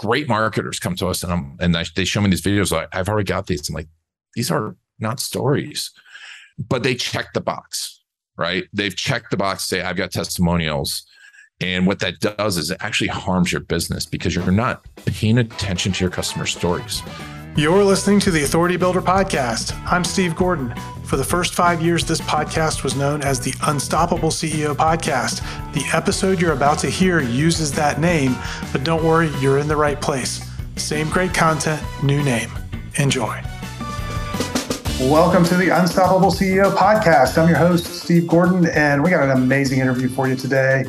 great marketers come to us and I'm, and they show me these videos. Like, I've already got these. I'm like, these are not stories, but they check the box, right? They've checked the box, say, I've got testimonials. And what that does is it actually harms your business because you're not paying attention to your customer stories. You're listening to the Authority Builder Podcast. I'm Steve Gordon. For the first five years, this podcast was known as the Unstoppable CEO Podcast. The episode you're about to hear uses that name, but don't worry, you're in the right place. Same great content, new name. Enjoy. Welcome to the Unstoppable CEO Podcast. I'm your host, Steve Gordon, and we got an amazing interview for you today.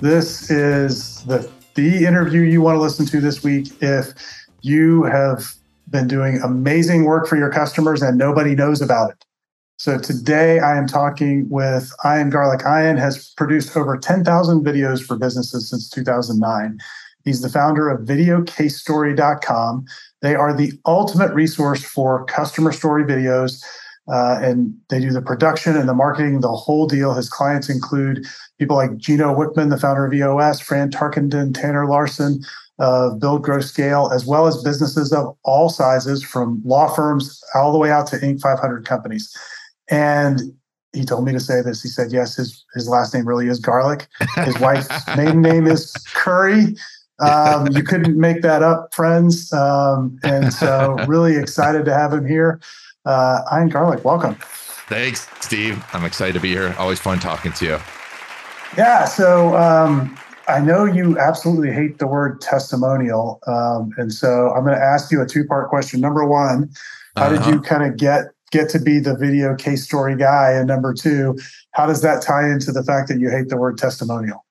This is the the interview you want to listen to this week if you have been doing amazing work for your customers and nobody knows about it. So today I am talking with Ian Garlic. Ian has produced over 10,000 videos for businesses since 2009. He's the founder of videocasestory.com. They are the ultimate resource for customer story videos. Uh, and they do the production and the marketing, the whole deal. His clients include people like Gino Wickman, the founder of EOS, Fran Tarkenton, Tanner Larsen, of Build, Grow, Scale, as well as businesses of all sizes, from law firms all the way out to Inc. 500 companies. And he told me to say this. He said, yes, his, his last name really is Garlic. His wife's maiden name is Curry. Um, you couldn't make that up, friends. Um, and so, really excited to have him here. Uh, Ian Garlic, welcome. Thanks, Steve. I'm excited to be here. Always fun talking to you. Yeah. So, um, I know you absolutely hate the word testimonial. Um, and so I'm going to ask you a two part question. Number one, how uh-huh. did you kind of get get to be the video case story guy? And number two, how does that tie into the fact that you hate the word testimonial?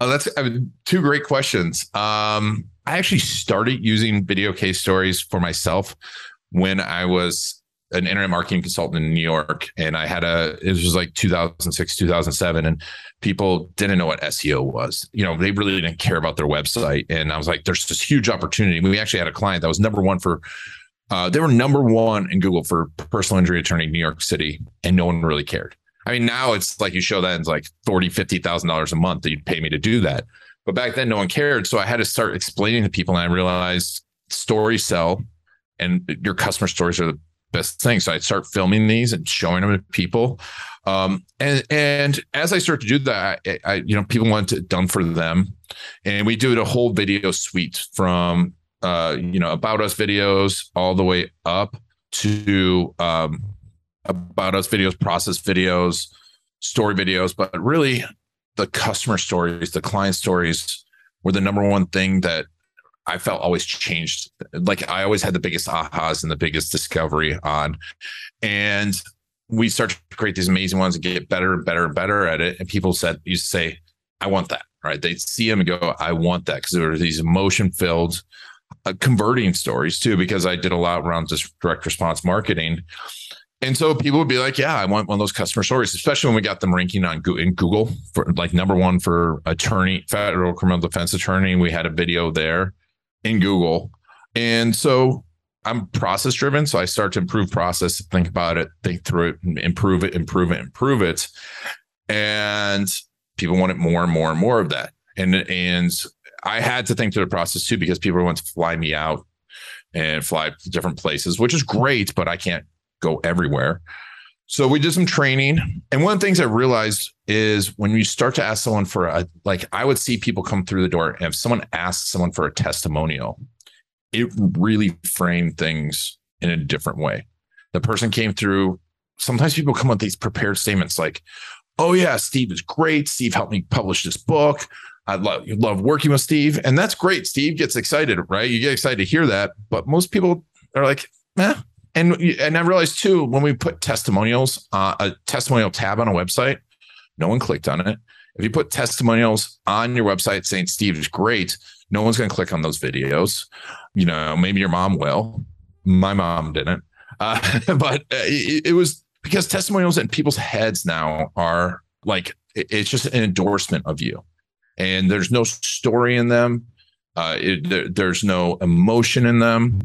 Oh, that's I mean, two great questions. Um, I actually started using video case stories for myself when I was an internet marketing consultant in New York, and I had a it was like 2006, 2007, and people didn't know what SEO was. You know, they really didn't care about their website, and I was like, "There's this huge opportunity." We actually had a client that was number one for. Uh, they were number one in Google for personal injury attorney in New York City, and no one really cared. I mean, now it's like you show that it's like forty, fifty thousand dollars a month that you'd pay me to do that. But back then, no one cared. So I had to start explaining to people, and I realized stories sell, and your customer stories are the best thing. So I'd start filming these and showing them to people. Um, and and as I start to do that, I, I, you know people want it done for them, and we do a whole video suite from uh, you know about us videos all the way up to um, about us videos, process videos, story videos, but really the customer stories, the client stories were the number one thing that I felt always changed. Like I always had the biggest ahas and the biggest discovery on. And we started to create these amazing ones and get better and better and better at it. And people said, you say, I want that, right? They'd see them and go, I want that. Cause there were these emotion filled uh, converting stories too, because I did a lot around just direct response marketing. And so people would be like, "Yeah, I want one of those customer stories," especially when we got them ranking on Google for like number one for attorney, federal criminal defense attorney. We had a video there, in Google. And so I'm process driven. So I start to improve process, think about it, think through it, improve it, improve it, improve it. And people wanted more and more and more of that. And and I had to think through the process too, because people want to fly me out and fly to different places, which is great, but I can't go everywhere. So we did some training. And one of the things I realized is when you start to ask someone for a, like, I would see people come through the door. And if someone asks someone for a testimonial, it really framed things in a different way. The person came through. Sometimes people come with these prepared statements like, oh, yeah, Steve is great. Steve helped me publish this book. I love love working with Steve. And that's great. Steve gets excited, right? You get excited to hear that. But most people are like, eh, and and I realized too when we put testimonials, uh, a testimonial tab on a website, no one clicked on it. If you put testimonials on your website saying Steve is great, no one's going to click on those videos. You know, maybe your mom will. My mom didn't, uh, but it, it was because testimonials in people's heads now are like it's just an endorsement of you, and there's no story in them. Uh, it, there, there's no emotion in them.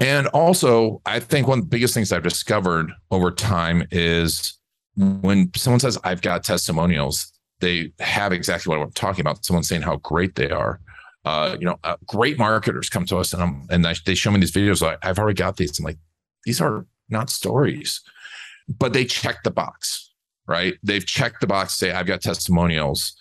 And also, I think one of the biggest things I've discovered over time is when someone says, I've got testimonials, they have exactly what I'm talking about. Someone saying how great they are. Uh, you know, uh, great marketers come to us and I'm, and they show me these videos. Like I've already got these. I'm like, these are not stories, but they check the box, right? They've checked the box. Say I've got testimonials,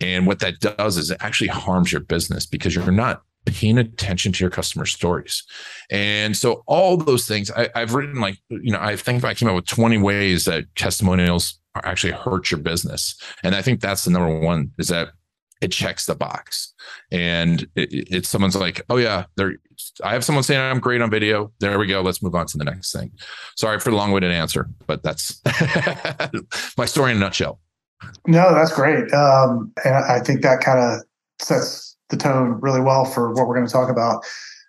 and what that does is it actually harms your business because you're not paying attention to your customer stories. And so all those things I, have written like, you know, I think I came up with 20 ways that testimonials actually hurt your business. And I think that's the number one is that it checks the box. And it, it's someone's like, oh yeah, there I have someone saying I'm great on video. There we go. Let's move on to the next thing. Sorry for the long-winded answer, but that's my story in a nutshell. No, that's great. Um, and I think that kind of sets the tone really well for what we're going to talk about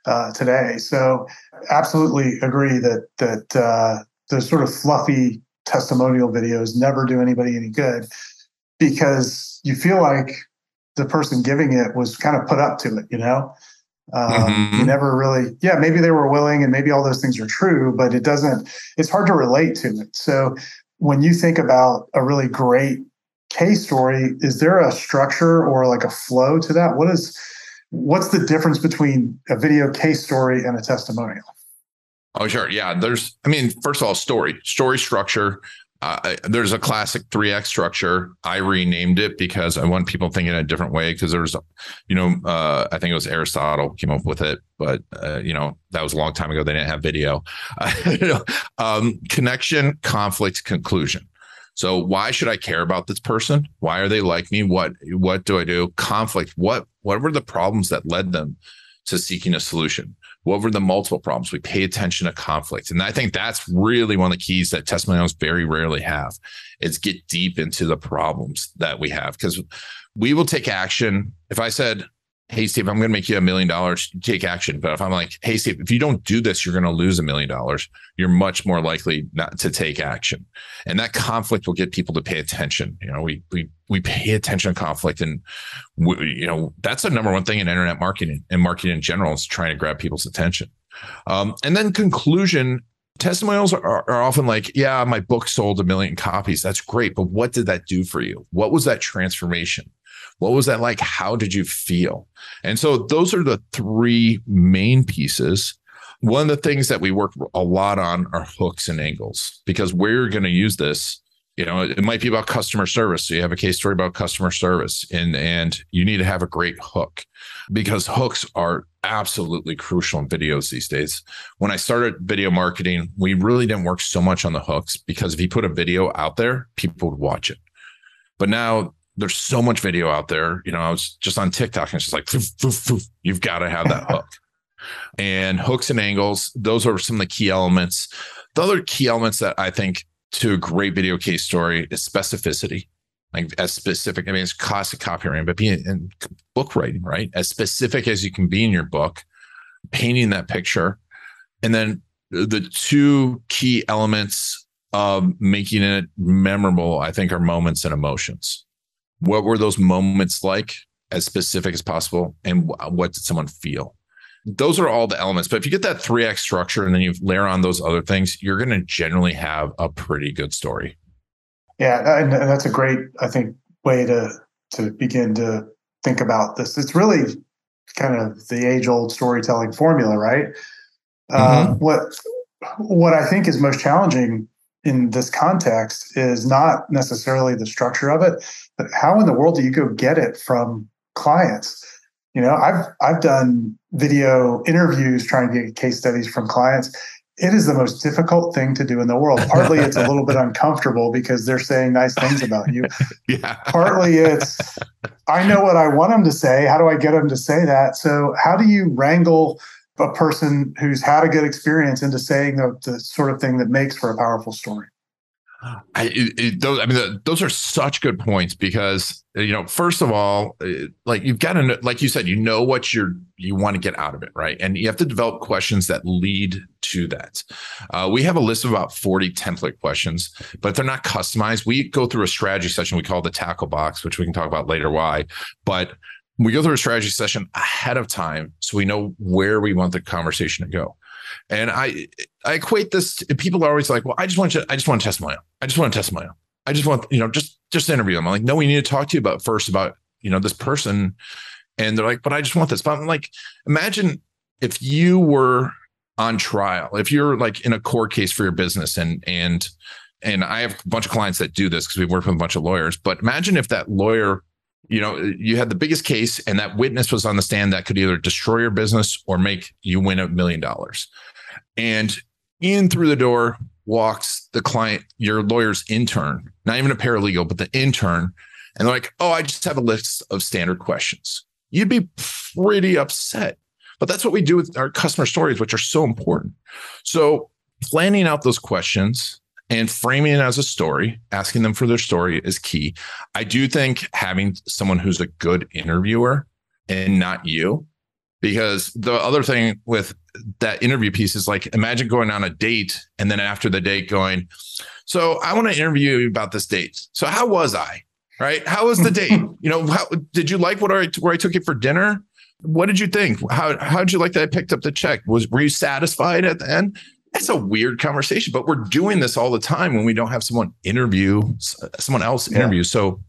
uh, today. So, absolutely agree that that uh, the sort of fluffy testimonial videos never do anybody any good because you feel like the person giving it was kind of put up to it. You know, um, mm-hmm. you never really, yeah, maybe they were willing, and maybe all those things are true, but it doesn't. It's hard to relate to it. So, when you think about a really great case story, is there a structure or like a flow to that? What is what's the difference between a video case story and a testimonial? Oh, sure. Yeah. There's, I mean, first of all, story, story structure. Uh, there's a classic 3x structure. I renamed it because I want people thinking a different way. Because there's, you know, uh, I think it was Aristotle came up with it, but uh, you know that was a long time ago. They didn't have video. um, connection, conflict, conclusion. So why should I care about this person? Why are they like me? What what do I do? Conflict. What what were the problems that led them to seeking a solution? What were the multiple problems? We pay attention to conflict. And I think that's really one of the keys that testimonials very rarely have is get deep into the problems that we have. Because we will take action. If I said, hey steve i'm going to make you a million dollars take action but if i'm like hey steve if you don't do this you're going to lose a million dollars you're much more likely not to take action and that conflict will get people to pay attention you know we we we pay attention to conflict and we, you know that's the number one thing in internet marketing and marketing in general is trying to grab people's attention um, and then conclusion testimonials are, are, often like, yeah, my book sold a million copies. That's great. But what did that do for you? What was that transformation? What was that like? How did you feel? And so those are the three main pieces. One of the things that we work a lot on are hooks and angles because we're going to use this. You know, it might be about customer service. So you have a case story about customer service, and and you need to have a great hook because hooks are absolutely crucial in videos these days. When I started video marketing, we really didn't work so much on the hooks because if you put a video out there, people would watch it. But now there's so much video out there. You know, I was just on TikTok and it's just like, foof, foof, foof. you've got to have that hook. And hooks and angles, those are some of the key elements. The other key elements that I think to a great video case story is specificity. Like as specific, I mean, it's classic copywriting, but being in book writing, right? As specific as you can be in your book, painting that picture. And then the two key elements of making it memorable, I think, are moments and emotions what were those moments like as specific as possible and what did someone feel? Those are all the elements but if you get that 3x structure and then you layer on those other things you're going to generally have a pretty good story. Yeah and that's a great i think way to to begin to think about this. It's really kind of the age old storytelling formula right? Uh, mm-hmm. uh, what what i think is most challenging in this context is not necessarily the structure of it, but how in the world do you go get it from clients? You know, I've I've done video interviews trying to get case studies from clients. It is the most difficult thing to do in the world. Partly it's a little bit uncomfortable because they're saying nice things about you. yeah. Partly it's I know what I want them to say. How do I get them to say that? So how do you wrangle a person who's had a good experience into saying the, the sort of thing that makes for a powerful story. I, it, those, I mean, the, those are such good points because you know, first of all, uh, like you've got to, like you said, you know what you're you want to get out of it, right? And you have to develop questions that lead to that. Uh, we have a list of about forty template questions, but they're not customized. We go through a strategy session we call the tackle box, which we can talk about later. Why? But we go through a strategy session ahead of time so we know where we want the conversation to go. And I I equate this to, people are always like, well, I just want you, I just want a testimonial. I just want a testimonial. I just want, you know, just just interview them. I'm like, no, we need to talk to you about first about, you know, this person and they're like, but I just want this. But I'm like, imagine if you were on trial, if you're like in a court case for your business and and and I have a bunch of clients that do this because we work with a bunch of lawyers. But imagine if that lawyer, you know, you had the biggest case and that witness was on the stand that could either destroy your business or make you win a million dollars. And in through the door walks the client, your lawyer's intern, not even a paralegal, but the intern. And they're like, oh, I just have a list of standard questions. You'd be pretty upset. But that's what we do with our customer stories, which are so important. So planning out those questions and framing it as a story, asking them for their story is key. I do think having someone who's a good interviewer and not you, because the other thing with that interview piece is like imagine going on a date and then after the date going, so I want to interview you about this date. So how was I? Right? How was the date? You know, how, did you like what I where I took you for dinner? What did you think? How how did you like that I picked up the check? Was were you satisfied at the end? That's a weird conversation, but we're doing this all the time when we don't have someone interview someone else interview. Yeah. So,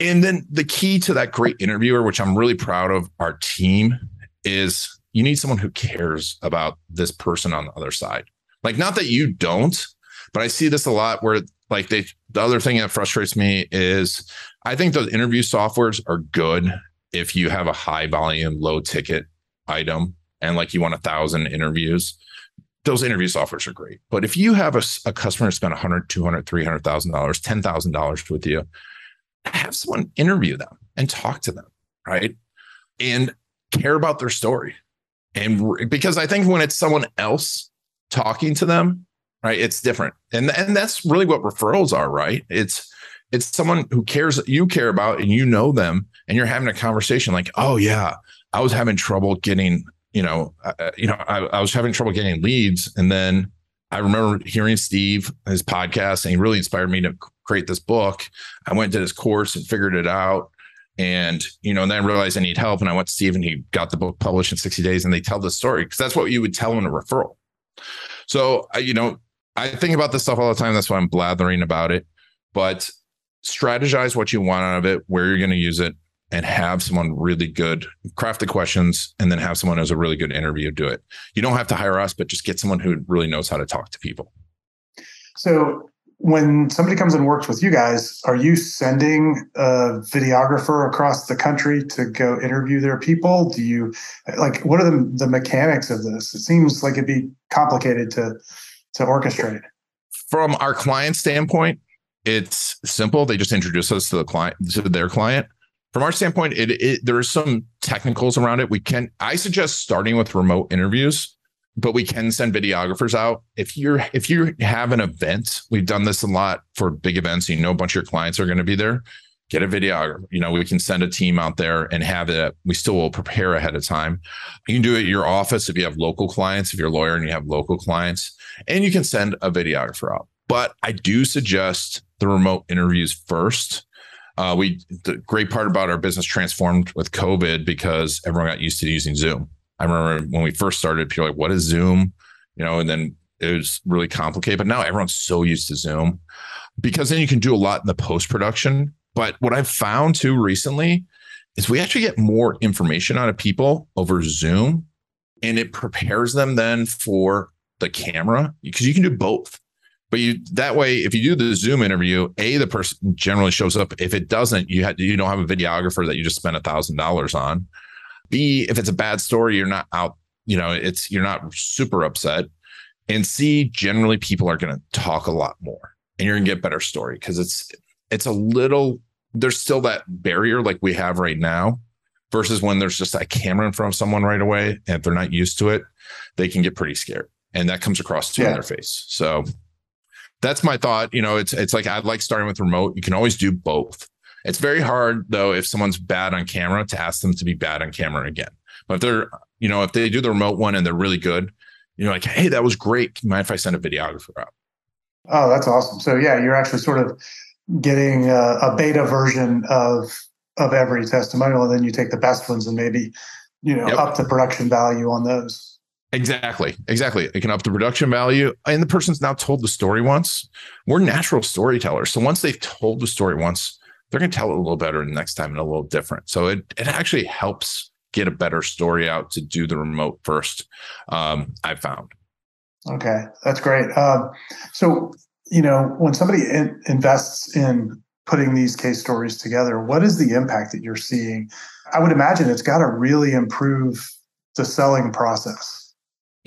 and then the key to that great interviewer, which I'm really proud of our team, is you need someone who cares about this person on the other side. Like, not that you don't, but I see this a lot where like they the other thing that frustrates me is I think those interview softwares are good if you have a high volume, low ticket item and like you want a thousand interviews, those interview softwares are great. But if you have a, a customer spend 100, 200, 300,000 dollars, $10,000 with you, have someone interview them and talk to them, right? And care about their story. And because I think when it's someone else talking to them, right, it's different. And and that's really what referrals are, right? It's it's someone who cares you care about and you know them and you're having a conversation like oh yeah i was having trouble getting you know uh, uh, you know I, I, was having trouble getting leads. And then i remember hearing steve his podcast and he really inspired me to create this book. I went to his course and figured it out. And you know and then I realized i need help. And i went to steve and he got the book published in 60 days and they tell the story because that's what you would tell in a referral. So you know i think about this stuff all the time. That's why i'm blathering about it. But strategize what you want out of it, where you're going to use it, and have someone really good craft the questions and then have someone as a really good interview do it. You don't have to hire us, but just get someone who really knows how to talk to people. So when somebody comes and works with you guys, are you sending a videographer across the country to go interview their people? Do you like what are the, the mechanics of this? It seems like it'd be complicated to to orchestrate. From our client standpoint, it's simple. They just introduce us to the client, to their client. From our standpoint, it, it there are some technicals around it. We can I suggest starting with remote interviews, but we can send videographers out. If you're if you have an event, we've done this a lot for big events. You know, a bunch of your clients are going to be there. Get a videographer. You know, we can send a team out there and have it. We still will prepare ahead of time. You can do it at your office if you have local clients, if you're a lawyer and you have local clients, and you can send a videographer out. But I do suggest the remote interviews first. Uh, we the great part about our business transformed with COVID because everyone got used to using Zoom. I remember when we first started, people were like, "What is Zoom?" You know, and then it was really complicated. But now everyone's so used to Zoom because then you can do a lot in the post production. But what I've found too recently is we actually get more information out of people over Zoom, and it prepares them then for the camera because you can do both. But you that way, if you do the Zoom interview, a the person generally shows up. If it doesn't, you had you don't have a videographer that you just spent a thousand dollars on. B, if it's a bad story, you're not out. You know, it's you're not super upset. And C, generally people are going to talk a lot more, and you're going to get better story because it's it's a little. There's still that barrier like we have right now, versus when there's just a camera in front of someone right away, and if they're not used to it, they can get pretty scared, and that comes across to yeah. their face. So that's my thought. You know, it's it's like I'd like starting with remote. You can always do both. It's very hard though if someone's bad on camera to ask them to be bad on camera again. But if they're, you know, if they do the remote one and they're really good, you know, like, hey, that was great. Mind if I send a videographer out? Oh, that's awesome. So yeah, you're actually sort of getting a, a beta version of of every testimonial, and then you take the best ones and maybe, you know, yep. up the production value on those. Exactly. Exactly. It can up the production value. And the person's now told the story once. We're natural storytellers. So once they've told the story once, they're going to tell it a little better the next time and a little different. So it it actually helps get a better story out to do the remote first. Um, I found. Okay, that's great. Um, so you know when somebody in, invests in putting these case stories together, what is the impact that you're seeing? I would imagine it's got to really improve the selling process.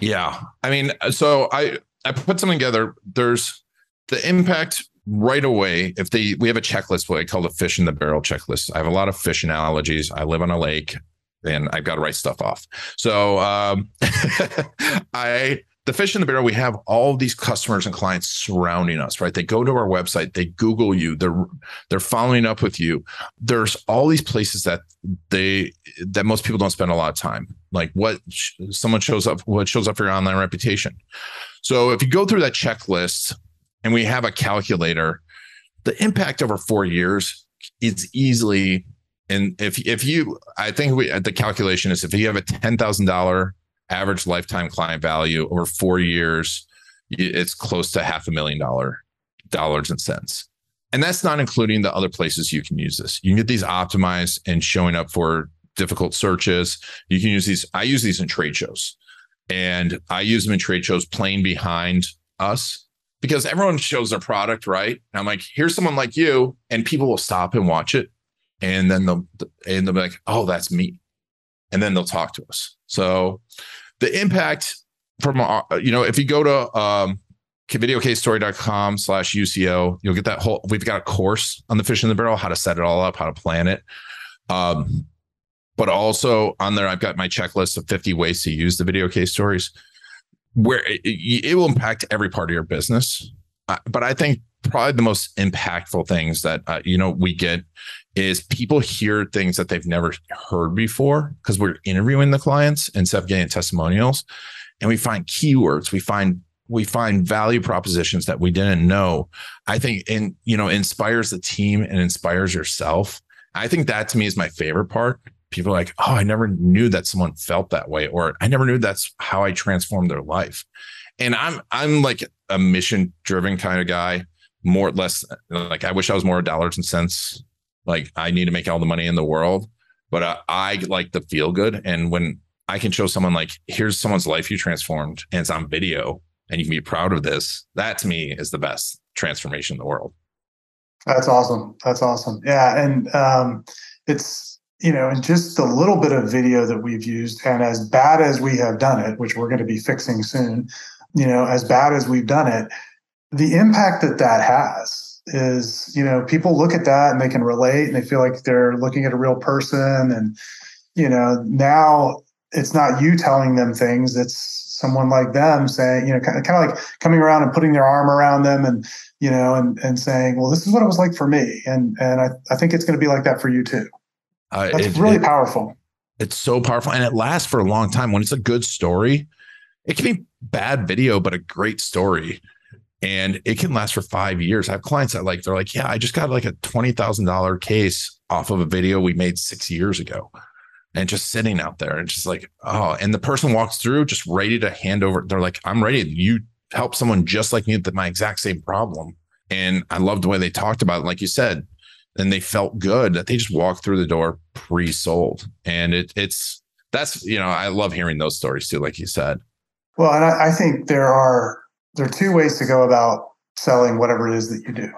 Yeah, I mean, so I I put something together. There's the impact right away if they we have a checklist what i call the fish in the barrel checklist. I have a lot of fish analogies. I live on a lake and i've got to write stuff off. So um, i the fish in the barrel we have all these customers and clients surrounding us right? They go to our website they google you they're they're following up with you. There's all these places that they that most people don't spend a lot of time. Like what someone shows up what shows up for your online reputation. So if you go through that checklist and we have a calculator, the impact over four years is easily and if if you I think we the calculation is if you have a ten thousand dollar average lifetime client value over four years, it's close to half a million dollar dollars and cents. And that's not including the other places you can use this. You can get these optimized and showing up for difficult searches. You can use these. I use these in trade shows, and I use them in trade shows playing behind us because everyone shows their product, right? And I'm like, here's someone like you, and people will stop and watch it, and then they'll and they'll be like, oh, that's me, and then they'll talk to us. So the impact from uh, you know, if you go to um, videocasestory.com slash UCO, you'll get that whole. We've got a course on the fish in the barrel, how to set it all up, how to plan it. Um, but also on there, I've got my checklist of 50 ways to use the video case stories where it, it will impact every part of your business. Uh, but I think probably the most impactful things that uh, you know we get is people hear things that they've never heard before because we're interviewing the clients instead of getting testimonials, and we find keywords, we find we find value propositions that we didn't know. I think and you know inspires the team and inspires yourself. I think that to me is my favorite part people are like, oh, I never knew that someone felt that way, or I never knew that's how I transformed their life. And I'm I'm like a mission driven kind of guy, more less like I wish I was more dollars and cents. Like I need to make all the money in the world, but uh, I like the feel good. And when I can show someone like, here's someone's life you transformed, and it's on video, and you can be proud of this. That to me is the best transformation in the world. That's awesome. That's awesome. Yeah, and um, it's you know, and just the little bit of video that we've used, and as bad as we have done it, which we're going to be fixing soon, you know, as bad as we've done it, the impact that that has is, you know, people look at that and they can relate and they feel like they're looking at a real person. And, you know, now it's not you telling them things, it's someone like them saying, you know, kind of, kind of like coming around and putting their arm around them and, you know, and, and saying, well, this is what it was like for me. And, and I, I think it's going to be like that for you too. Uh, That's it, really it, powerful. It's so powerful, and it lasts for a long time. When it's a good story, it can be bad video, but a great story, and it can last for five years. I have clients that like they're like, yeah, I just got like a twenty thousand dollar case off of a video we made six years ago, and just sitting out there, and just like, oh, and the person walks through just ready to hand over. They're like, I'm ready. You help someone just like me with my exact same problem. And I love the way they talked about it. Like you said, and they felt good that they just walked through the door pre-sold and it, it's that's you know i love hearing those stories too like you said well and I, I think there are there are two ways to go about selling whatever it is that you do.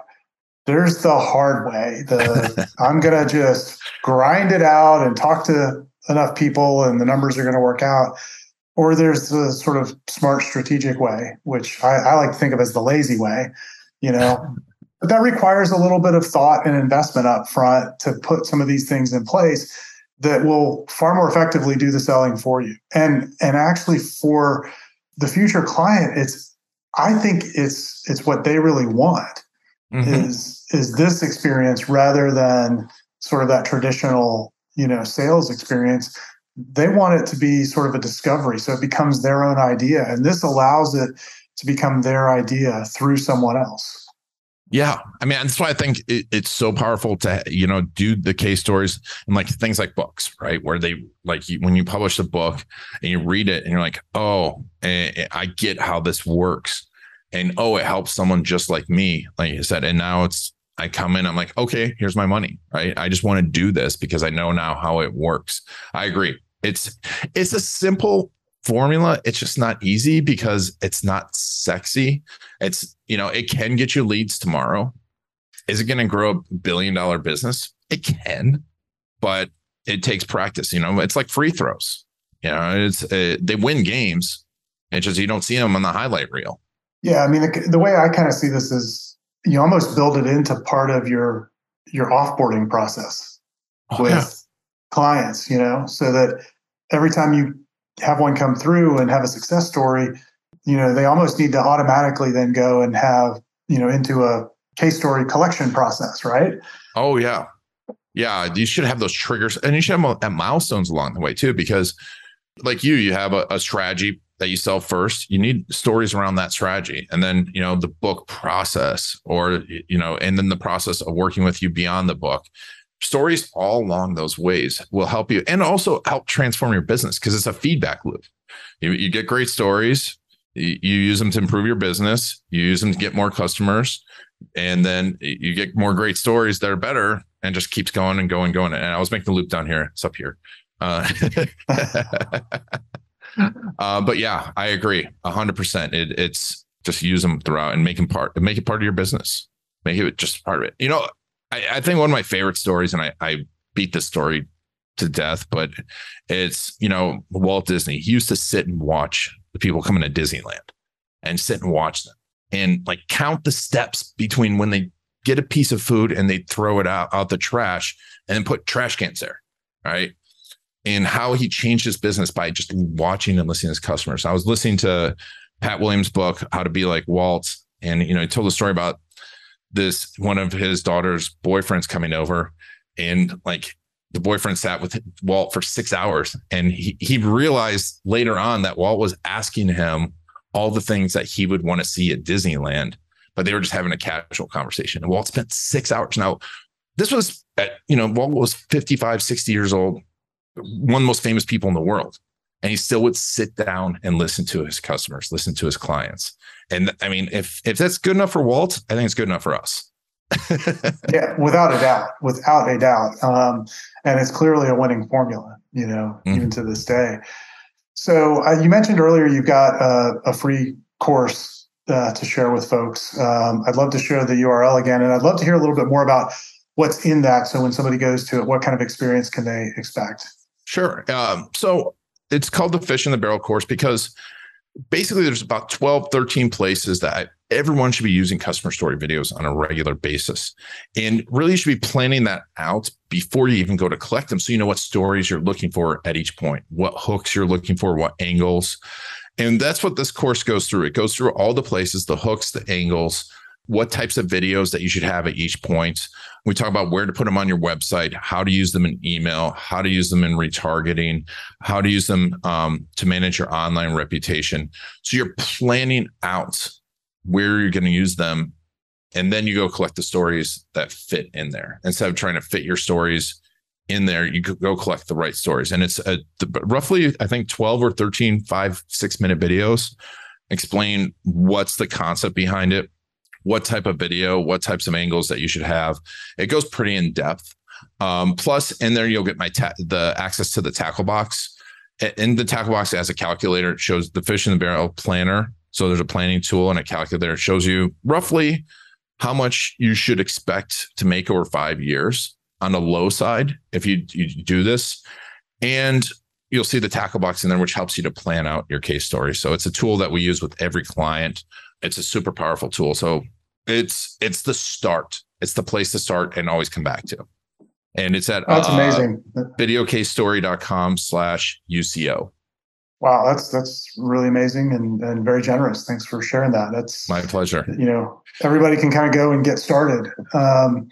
There's the hard way the i'm gonna just grind it out and talk to enough people and the numbers are going to work out. Or there's the sort of smart strategic way which I, I like to think of as the lazy way you know? But that requires a little bit of thought and investment up front to put some of these things in place that will far more effectively do the selling for you. And and actually for the future client, it's I think it's it's what they really want mm-hmm. is is this experience rather than sort of that traditional, you know, sales experience. They want it to be sort of a discovery. So it becomes their own idea. And this allows it to become their idea through someone else. Yeah, I mean that's why I think it, it's so powerful to you know do the case stories and like things like books, right? Where they like you, when you publish a book and you read it and you're like, oh, eh, eh, I get how this works, and oh, it helps someone just like me, like you said, and now it's I come in, I'm like, okay, here's my money, right? I just want to do this because I know now how it works. I agree. It's it's a simple formula. It's just not easy because it's not sexy. It's, you know, it can get you leads tomorrow. Is it going to grow a billion dollar business? It can, but it takes practice. You know, it's like free throws. You know, it's uh, they win games. It's just you don't see them on the highlight reel. Yeah, I mean, the, the way I kind of see this is you almost build it into part of your your offboarding process oh, with yeah. clients. You know, so that every time you have one come through and have a success story, you know, they almost need to automatically then go and have you know into a case story collection process, right? Oh yeah, yeah. You should have those triggers, and you should have milestones along the way too, because like you, you have a, a strategy that you sell first you need stories around that strategy and then you know the book process or you know and then the process of working with you beyond the book stories all along those ways will help you and also help transform your business because it's a feedback loop you, you get great stories you, you use them to improve your business you use them to get more customers and then you get more great stories that are better and just keeps going and going and going and i was making the loop down here it's up here uh, uh, but yeah, I agree hundred percent. It, it's just use them throughout and make them part, make it part of your business. Make it just part of it. You know, I, I think one of my favorite stories, and I, I beat this story to death, but it's, you know, Walt Disney, he used to sit and watch the people coming to Disneyland and sit and watch them and like count the steps between when they get a piece of food and they throw it out, out the trash and then put trash cans there. Right and how he changed his business by just watching and listening to his customers. I was listening to Pat Williams' book, How to Be Like Walt, and you know, he told a story about this one of his daughter's boyfriends coming over, and like the boyfriend sat with Walt for six hours, and he he realized later on that Walt was asking him all the things that he would want to see at Disneyland, but they were just having a casual conversation. And Walt spent six hours. Now, this was at, you know, Walt was 55, 60 years old one of the most famous people in the world. And he still would sit down and listen to his customers, listen to his clients. And I mean, if if that's good enough for Walt, I think it's good enough for us. yeah, without a doubt, without a doubt. Um, and it's clearly a winning formula, you know, mm-hmm. even to this day. So uh, you mentioned earlier you've got a, a free course uh, to share with folks. Um, I'd love to share the URL again, and I'd love to hear a little bit more about what's in that. So when somebody goes to it, what kind of experience can they expect? Sure. Um, so it's called the fish in the barrel course because basically there's about 12, 13 places that everyone should be using customer story videos on a regular basis. And really you should be planning that out before you even go to collect them. So you know what stories you're looking for at each point, what hooks you're looking for, what angles. And that's what this course goes through. It goes through all the places, the hooks, the angles, what types of videos that you should have at each point. We talk about where to put them on your website, how to use them in email, how to use them in retargeting, how to use them um, to manage your online reputation. So you're planning out where you're going to use them. And then you go collect the stories that fit in there instead of trying to fit your stories in there. You go collect the right stories. And it's a, roughly, I think, 12 or 13, five, six minute videos explain what's the concept behind it what type of video, what types of angles that you should have. It goes pretty in depth. Um, plus, in there you'll get my ta- the access to the tackle box. In the tackle box, as a calculator, it shows the fish in the barrel planner. So there's a planning tool and a calculator. It shows you roughly how much you should expect to make over five years on the low side if you, you do this. And you'll see the tackle box in there, which helps you to plan out your case story. So it's a tool that we use with every client it's a super powerful tool. So it's it's the start. It's the place to start and always come back to. And it's at that's uh, amazing. Videocasestory.com slash UCO. Wow, that's that's really amazing and, and very generous. Thanks for sharing that. That's my pleasure. You know, everybody can kind of go and get started. Um,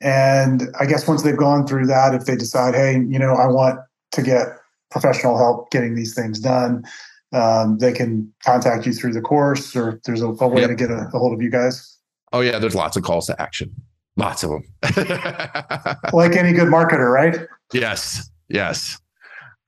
and I guess once they've gone through that, if they decide, hey, you know, I want to get professional help getting these things done, um, they can contact you through the course or there's a, a way yep. to get a, a, hold of you guys? Oh, yeah. There's lots of calls to action. Lots of them. like any good marketer, right? Yes. Yes.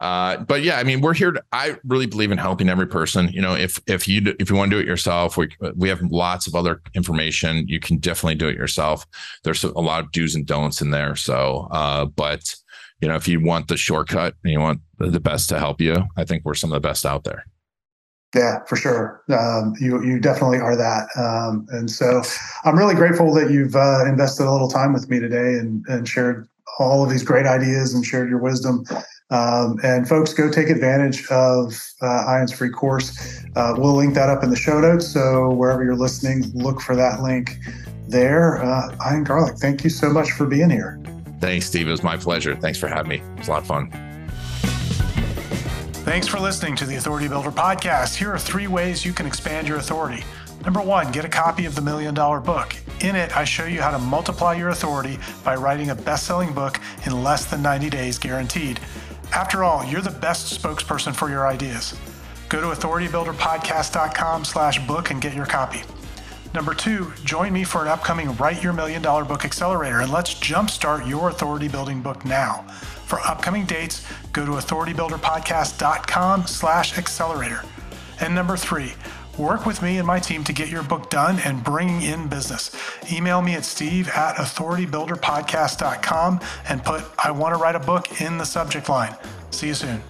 Uh, but yeah, I mean, we're here. To, I really believe in helping every person. You know, if if you if you want to do it yourself, we we have lots of other information. You can definitely do it yourself. There's a lot of do's and don'ts in there. So, uh, but you know, if you want the shortcut and you want the best to help you, I think we're some of the best out there. Yeah, for sure. Um, you you definitely are that, um, and so I'm really grateful that you've uh, invested a little time with me today and and shared all of these great ideas and shared your wisdom. Um, and folks, go take advantage of uh, Ian's free course. Uh, we'll link that up in the show notes. So wherever you're listening, look for that link there. Uh, Ian Garlic, thank you so much for being here. Thanks, Steve. It was my pleasure. Thanks for having me. It was a lot of fun. Thanks for listening to the Authority Builder podcast. Here are three ways you can expand your authority. Number one, get a copy of the Million Dollar Book. In it, I show you how to multiply your authority by writing a best selling book in less than 90 days guaranteed. After all, you're the best spokesperson for your ideas. Go to authoritybuilderpodcast.com slash book and get your copy. Number two, join me for an upcoming Write Your Million Dollar Book Accelerator and let's jumpstart your authority building book now. For upcoming dates, go to authoritybuilderpodcast.com slash accelerator. And number three, Work with me and my team to get your book done and bringing in business. Email me at steve at authoritybuilderpodcast.com and put I want to write a book in the subject line. See you soon.